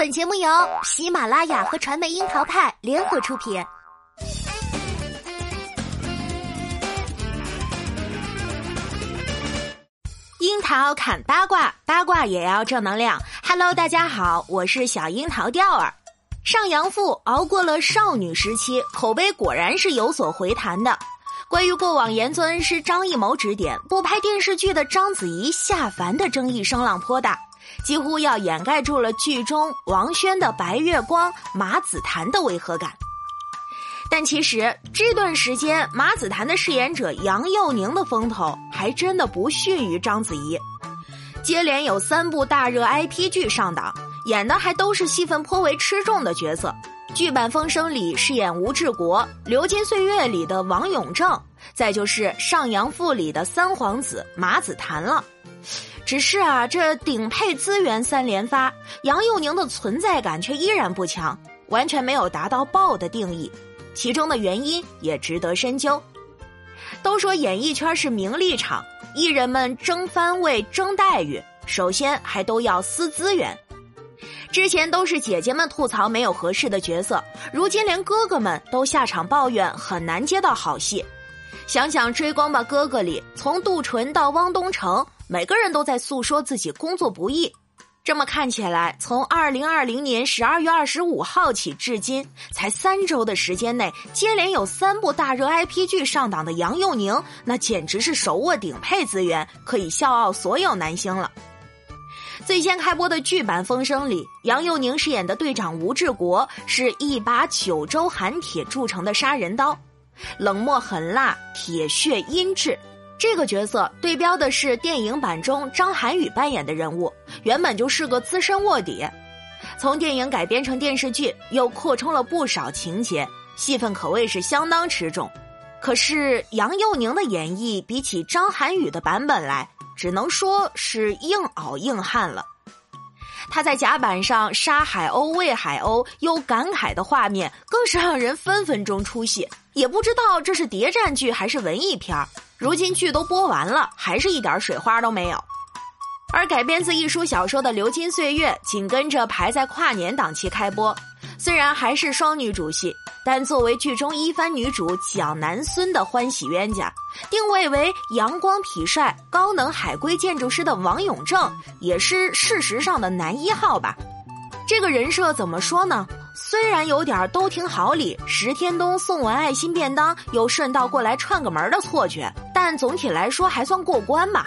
本节目由喜马拉雅和传媒樱桃派联合出品。樱桃砍八卦，八卦也要正能量。Hello，大家好，我是小樱桃调儿。上阳赋熬过了少女时期，口碑果然是有所回弹的。关于过往严尊恩师张艺谋指点不拍电视剧的章子怡下凡的争议声浪颇大。几乎要掩盖住了剧中王轩的白月光、马子檀的违和感。但其实这段时间，马子檀的饰演者杨佑宁的风头还真的不逊于章子怡。接连有三部大热 IP 剧上档，演的还都是戏份颇为吃重的角色。剧版《风声》里饰演吴志国，《流金岁月》里的王永正，再就是《上阳赋》里的三皇子马子檀了。只是啊，这顶配资源三连发，杨佑宁的存在感却依然不强，完全没有达到爆的定义。其中的原因也值得深究。都说演艺圈是名利场，艺人们争番位、争待遇，首先还都要撕资源。之前都是姐姐们吐槽没有合适的角色，如今连哥哥们都下场抱怨很难接到好戏。想想《追光吧哥哥》里，从杜淳到汪东城。每个人都在诉说自己工作不易，这么看起来，从二零二零年十二月二十五号起至今，才三周的时间内，接连有三部大热 IP 剧上档的杨佑宁，那简直是手握顶配资源，可以笑傲所有男星了。最先开播的剧版《风声》里，杨佑宁饰演的队长吴志国是一把九州寒铁铸成的杀人刀，冷漠狠辣，铁血阴鸷。这个角色对标的是电影版中张涵予扮演的人物，原本就是个资深卧底，从电影改编成电视剧，又扩充了不少情节，戏份可谓是相当持重。可是杨佑宁的演绎比起张涵予的版本来，只能说是硬熬硬汉了。他在甲板上杀海鸥、喂海鸥，又感慨的画面，更是让人分分钟出戏。也不知道这是谍战剧还是文艺片如今剧都播完了，还是一点水花都没有。而改编自一书小说的《流金岁月》紧跟着排在跨年档期开播，虽然还是双女主戏，但作为剧中一番女主蒋南孙的欢喜冤家，定位为阳光痞帅、高能海归建筑师的王永正，也是事实上的男一号吧。这个人设怎么说呢？虽然有点都挺好理，石天东送完爱心便当，又顺道过来串个门的错觉，但总体来说还算过关吧。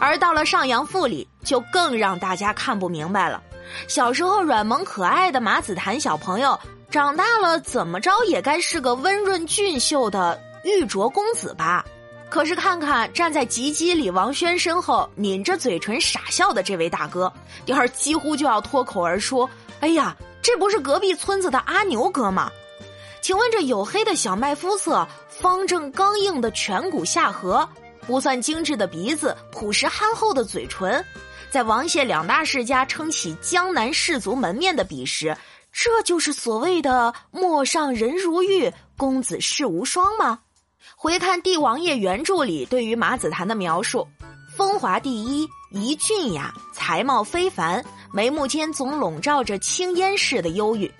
而到了上阳赋里，就更让大家看不明白了。小时候软萌可爱的马子檀小朋友，长大了怎么着也该是个温润俊秀的玉镯公子吧？可是看看站在吉吉里王轩身后抿着嘴唇傻笑的这位大哥，第二几乎就要脱口而出：“哎呀，这不是隔壁村子的阿牛哥吗？”请问这黝黑的小麦肤色、方正刚硬的颧骨下颌。不算精致的鼻子，朴实憨厚的嘴唇，在王谢两大世家撑起江南士族门面的彼时，这就是所谓的“陌上人如玉，公子世无双”吗？回看《帝王爷》原著里对于马子檀的描述：风华第一，仪俊雅，才貌非凡，眉目间总笼罩着青烟似的忧郁。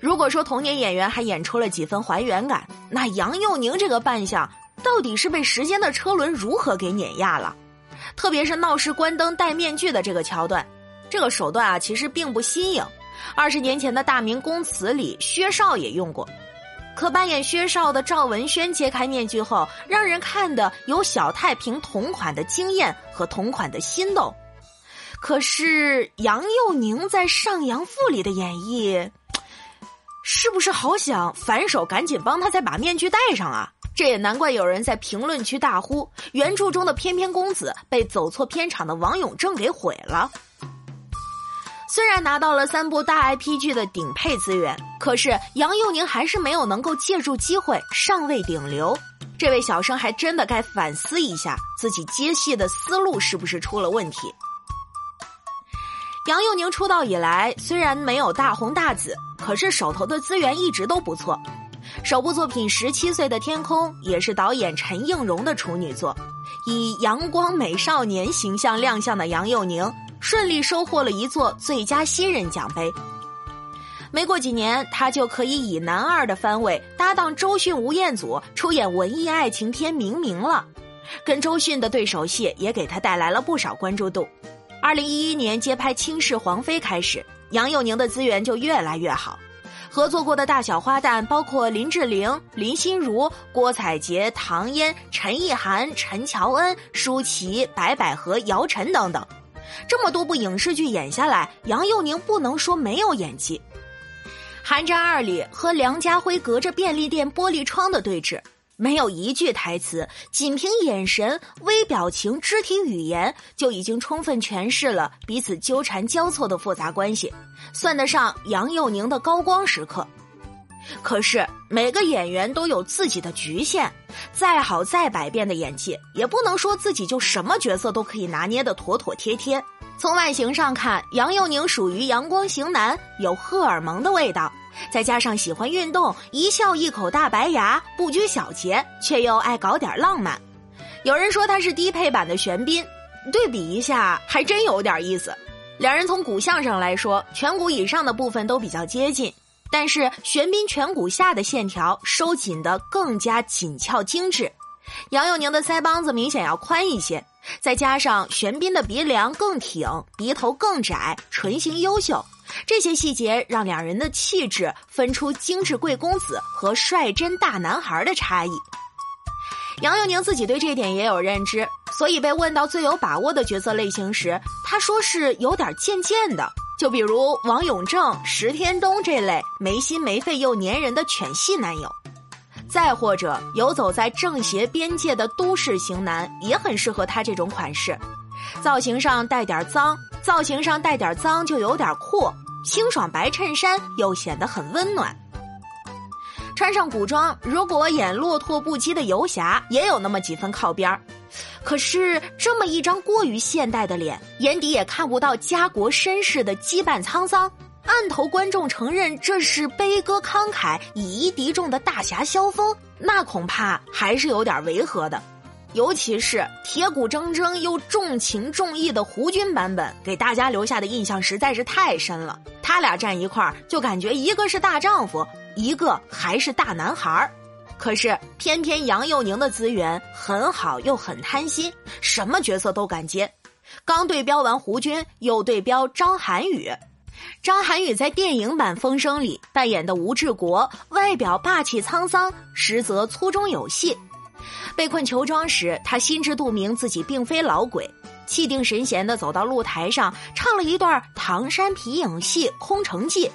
如果说童年演员还演出了几分还原感，那杨佑宁这个扮相。到底是被时间的车轮如何给碾压了？特别是闹市关灯戴面具的这个桥段，这个手段啊，其实并不新颖。二十年前的大明宫词里，薛少也用过。可扮演薛少的赵文轩揭开面具后，让人看的有小太平同款的惊艳和同款的心动。可是杨佑宁在《上阳赋》里的演绎，是不是好想反手赶紧帮他再把面具戴上啊？这也难怪有人在评论区大呼：“原著中的翩翩公子被走错片场的王永正给毁了。”虽然拿到了三部大 IP 剧的顶配资源，可是杨佑宁还是没有能够借助机会上位顶流。这位小生还真的该反思一下自己接戏的思路是不是出了问题。杨佑宁出道以来虽然没有大红大紫，可是手头的资源一直都不错。首部作品《十七岁的天空》也是导演陈映蓉的处女作，以阳光美少年形象亮相的杨佑宁，顺利收获了一座最佳新人奖杯。没过几年，他就可以以男二的番位搭档周迅、吴彦祖出演文艺爱情片《明明》了。跟周迅的对手戏也给他带来了不少关注度。二零一一年接拍《倾世皇妃》开始，杨佑宁的资源就越来越好。合作过的大小花旦包括林志玲、林心如、郭采洁、唐嫣、陈意涵、陈乔恩、舒淇、白百合、姚晨等等。这么多部影视剧演下来，杨佑宁不能说没有演技。《寒战二》里和梁家辉隔着便利店玻璃窗的对峙。没有一句台词，仅凭眼神、微表情、肢体语言，就已经充分诠释了彼此纠缠交错的复杂关系，算得上杨佑宁的高光时刻。可是每个演员都有自己的局限，再好再百变的演技，也不能说自己就什么角色都可以拿捏的妥妥帖帖。从外形上看，杨佑宁属于阳光型男，有荷尔蒙的味道。再加上喜欢运动，一笑一口大白牙，不拘小节，却又爱搞点浪漫。有人说他是低配版的玄彬，对比一下还真有点意思。两人从骨相上来说，颧骨以上的部分都比较接近，但是玄彬颧骨下的线条收紧的更加紧俏精致，杨佑宁的腮帮子明显要宽一些，再加上玄彬的鼻梁更挺，鼻头更窄，唇形优秀。这些细节让两人的气质分出精致贵公子和率真大男孩的差异。杨佑宁自己对这点也有认知，所以被问到最有把握的角色类型时，他说是有点渐渐的。就比如王永正、石天东这类没心没肺又粘人的犬系男友，再或者游走在正邪边界的都市型男，也很适合他这种款式。造型上带点脏，造型上带点脏就有点酷，清爽白衬衫又显得很温暖。穿上古装，如果演落拓不羁的游侠，也有那么几分靠边儿。可是这么一张过于现代的脸，眼底也看不到家国绅士的羁绊沧桑，暗头观众承认这是悲歌慷慨、以一敌众的大侠萧峰，那恐怕还是有点违和的。尤其是铁骨铮铮又重情重义的胡军版本，给大家留下的印象实在是太深了。他俩站一块儿，就感觉一个是大丈夫，一个还是大男孩儿。可是偏偏杨佑宁的资源很好，又很贪心，什么角色都敢接。刚对标完胡军，又对标张涵予。张涵予在电影版《风声》里扮演的吴志国，外表霸气沧桑，实则粗中有细。被困囚庄时，他心知肚明自己并非老鬼，气定神闲地走到露台上，唱了一段唐山皮影戏《空城计》，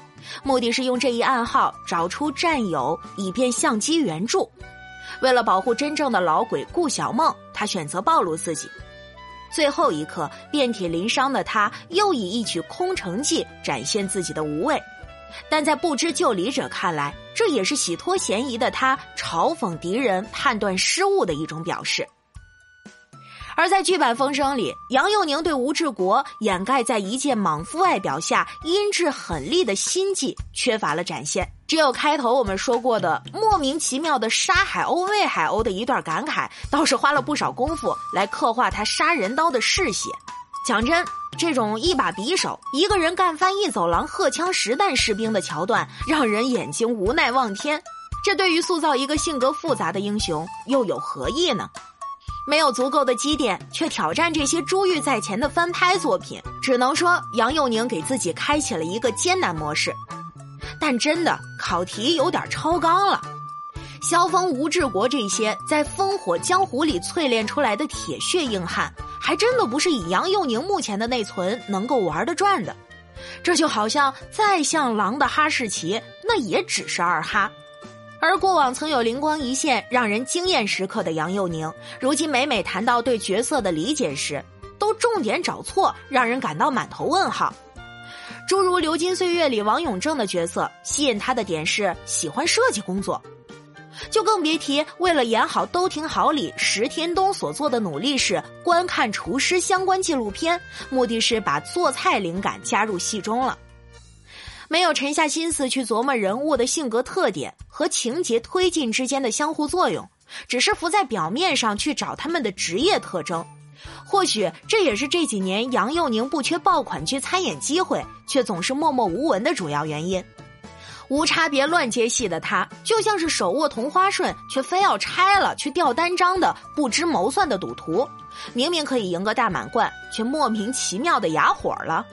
目的是用这一暗号找出战友，以便相机援助。为了保护真正的老鬼顾小梦，他选择暴露自己。最后一刻，遍体鳞伤的他，又以一曲《空城计》展现自己的无畏。但在不知就里者看来，这也是洗脱嫌疑的他嘲讽敌人判断失误的一种表示。而在剧版《风声》里，杨佑宁对吴志国掩盖在一介莽夫外表下阴质狠戾的心计缺乏了展现，只有开头我们说过的莫名其妙的杀海鸥喂海鸥的一段感慨，倒是花了不少功夫来刻画他杀人刀的嗜血。讲真。这种一把匕首，一个人干翻一走廊荷枪实弹士兵的桥段，让人眼睛无奈望天。这对于塑造一个性格复杂的英雄又有何意呢？没有足够的积淀，却挑战这些珠玉在前的翻拍作品，只能说杨佑宁给自己开启了一个艰难模式。但真的考题有点超纲了。萧峰、吴志国这些在烽火江湖里淬炼出来的铁血硬汉。还真的不是以杨佑宁目前的内存能够玩得转的，这就好像再像狼的哈士奇，那也只是二哈。而过往曾有灵光一现、让人惊艳时刻的杨佑宁，如今每每谈到对角色的理解时，都重点找错，让人感到满头问号。诸如《流金岁月》里王永正的角色，吸引他的点是喜欢设计工作。就更别提为了演好《都挺好》里石天东所做的努力是观看厨师相关纪录片，目的是把做菜灵感加入戏中了。没有沉下心思去琢磨人物的性格特点和情节推进之间的相互作用，只是浮在表面上去找他们的职业特征。或许这也是这几年杨佑宁不缺爆款剧参演机会，却总是默默无闻的主要原因。无差别乱接戏的他，就像是手握同花顺却非要拆了去钓单张的不知谋算的赌徒。明明可以赢个大满贯，却莫名其妙的哑火了。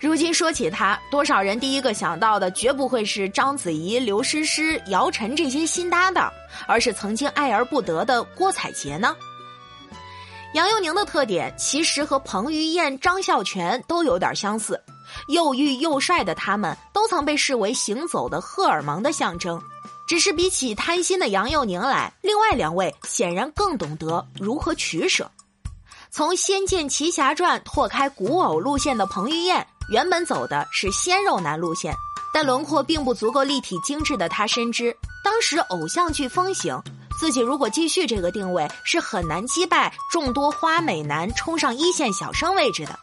如今说起他，多少人第一个想到的绝不会是章子怡、刘诗诗、姚晨这些新搭档，而是曾经爱而不得的郭采洁呢？杨佑宁的特点其实和彭于晏、张孝全都有点相似。又玉又帅的他们，都曾被视为行走的荷尔蒙的象征。只是比起贪心的杨佑宁来，另外两位显然更懂得如何取舍。从《仙剑奇侠传》拓开古偶路线的彭于晏，原本走的是鲜肉男路线，但轮廓并不足够立体精致的他深知，当时偶像剧风行，自己如果继续这个定位，是很难击败众多花美男冲上一线小生位置的。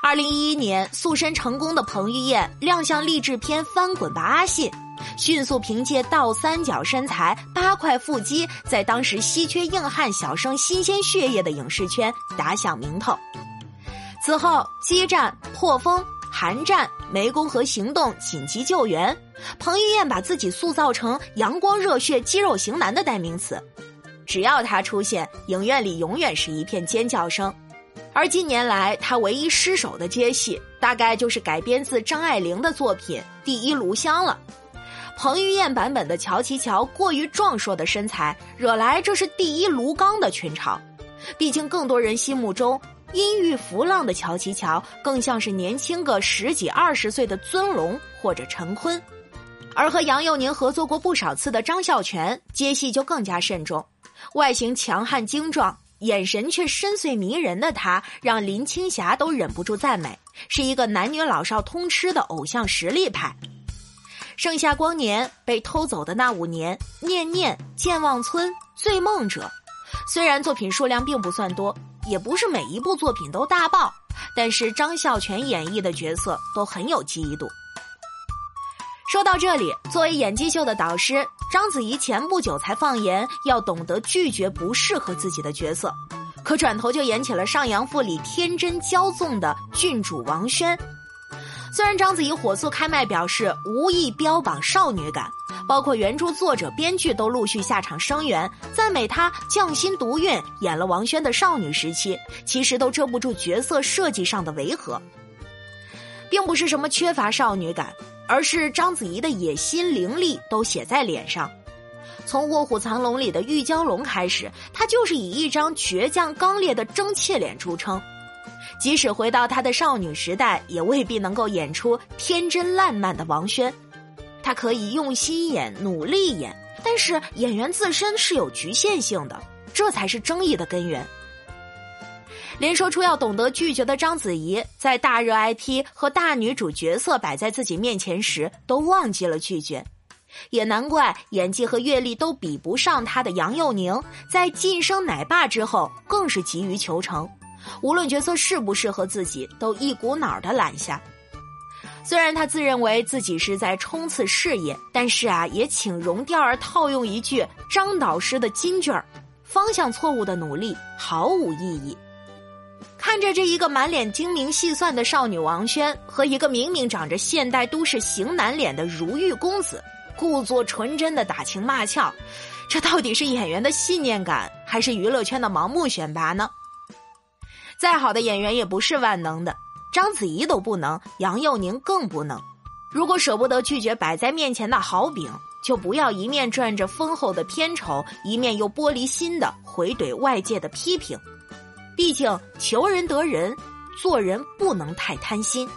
二零一一年，塑身成功的彭于晏亮相励志片《翻滚吧，阿信》，迅速凭借倒三角身材、八块腹肌，在当时稀缺硬汉小生新鲜血液的影视圈打响名头。此后，《激战》《破风》《寒战》《湄公河行动》《紧急救援》，彭于晏把自己塑造成阳光热血肌肉型男的代名词。只要他出现，影院里永远是一片尖叫声。而近年来，他唯一失手的接戏，大概就是改编自张爱玲的作品《第一炉香》了。彭于晏版本的乔琪乔过于壮硕的身材，惹来这是第一炉钢的群嘲。毕竟，更多人心目中阴郁浮浪的乔琪乔，更像是年轻个十几二十岁的尊龙或者陈坤。而和杨佑宁合作过不少次的张孝全，接戏就更加慎重，外形强悍精壮。眼神却深邃迷人的他，让林青霞都忍不住赞美，是一个男女老少通吃的偶像实力派。盛夏光年被偷走的那五年，念念健忘村醉梦者，虽然作品数量并不算多，也不是每一部作品都大爆，但是张孝全演绎的角色都很有记忆度。说到这里，作为演技秀的导师。章子怡前不久才放言要懂得拒绝不适合自己的角色，可转头就演起了《上阳赋》里天真骄纵的郡主王轩。虽然章子怡火速开麦表示无意标榜少女感，包括原著作者、编剧都陆续下场声援，赞美她匠心独运，演了王轩的少女时期，其实都遮不住角色设计上的违和，并不是什么缺乏少女感。而是章子怡的野心凌厉都写在脸上，从《卧虎藏龙》里的玉娇龙开始，她就是以一张倔强刚烈的争气脸著称。即使回到她的少女时代，也未必能够演出天真烂漫的王轩。她可以用心演、努力演，但是演员自身是有局限性的，这才是争议的根源。连说出要懂得拒绝的章子怡，在大热 IP 和大女主角色摆在自己面前时，都忘记了拒绝，也难怪演技和阅历都比不上她的杨佑宁，在晋升奶爸之后更是急于求成，无论角色适不适合自己，都一股脑的揽下。虽然他自认为自己是在冲刺事业，但是啊，也请容调儿套用一句张导师的金句儿：方向错误的努力毫无意义。看着这一个满脸精明细算的少女王轩，和一个明明长着现代都市型男脸的如玉公子，故作纯真的打情骂俏，这到底是演员的信念感，还是娱乐圈的盲目选拔呢？再好的演员也不是万能的，章子怡都不能，杨佑宁更不能。如果舍不得拒绝摆在面前的好饼，就不要一面赚着丰厚的片酬，一面又玻璃心的回怼外界的批评。毕竟求人得人，做人不能太贪心。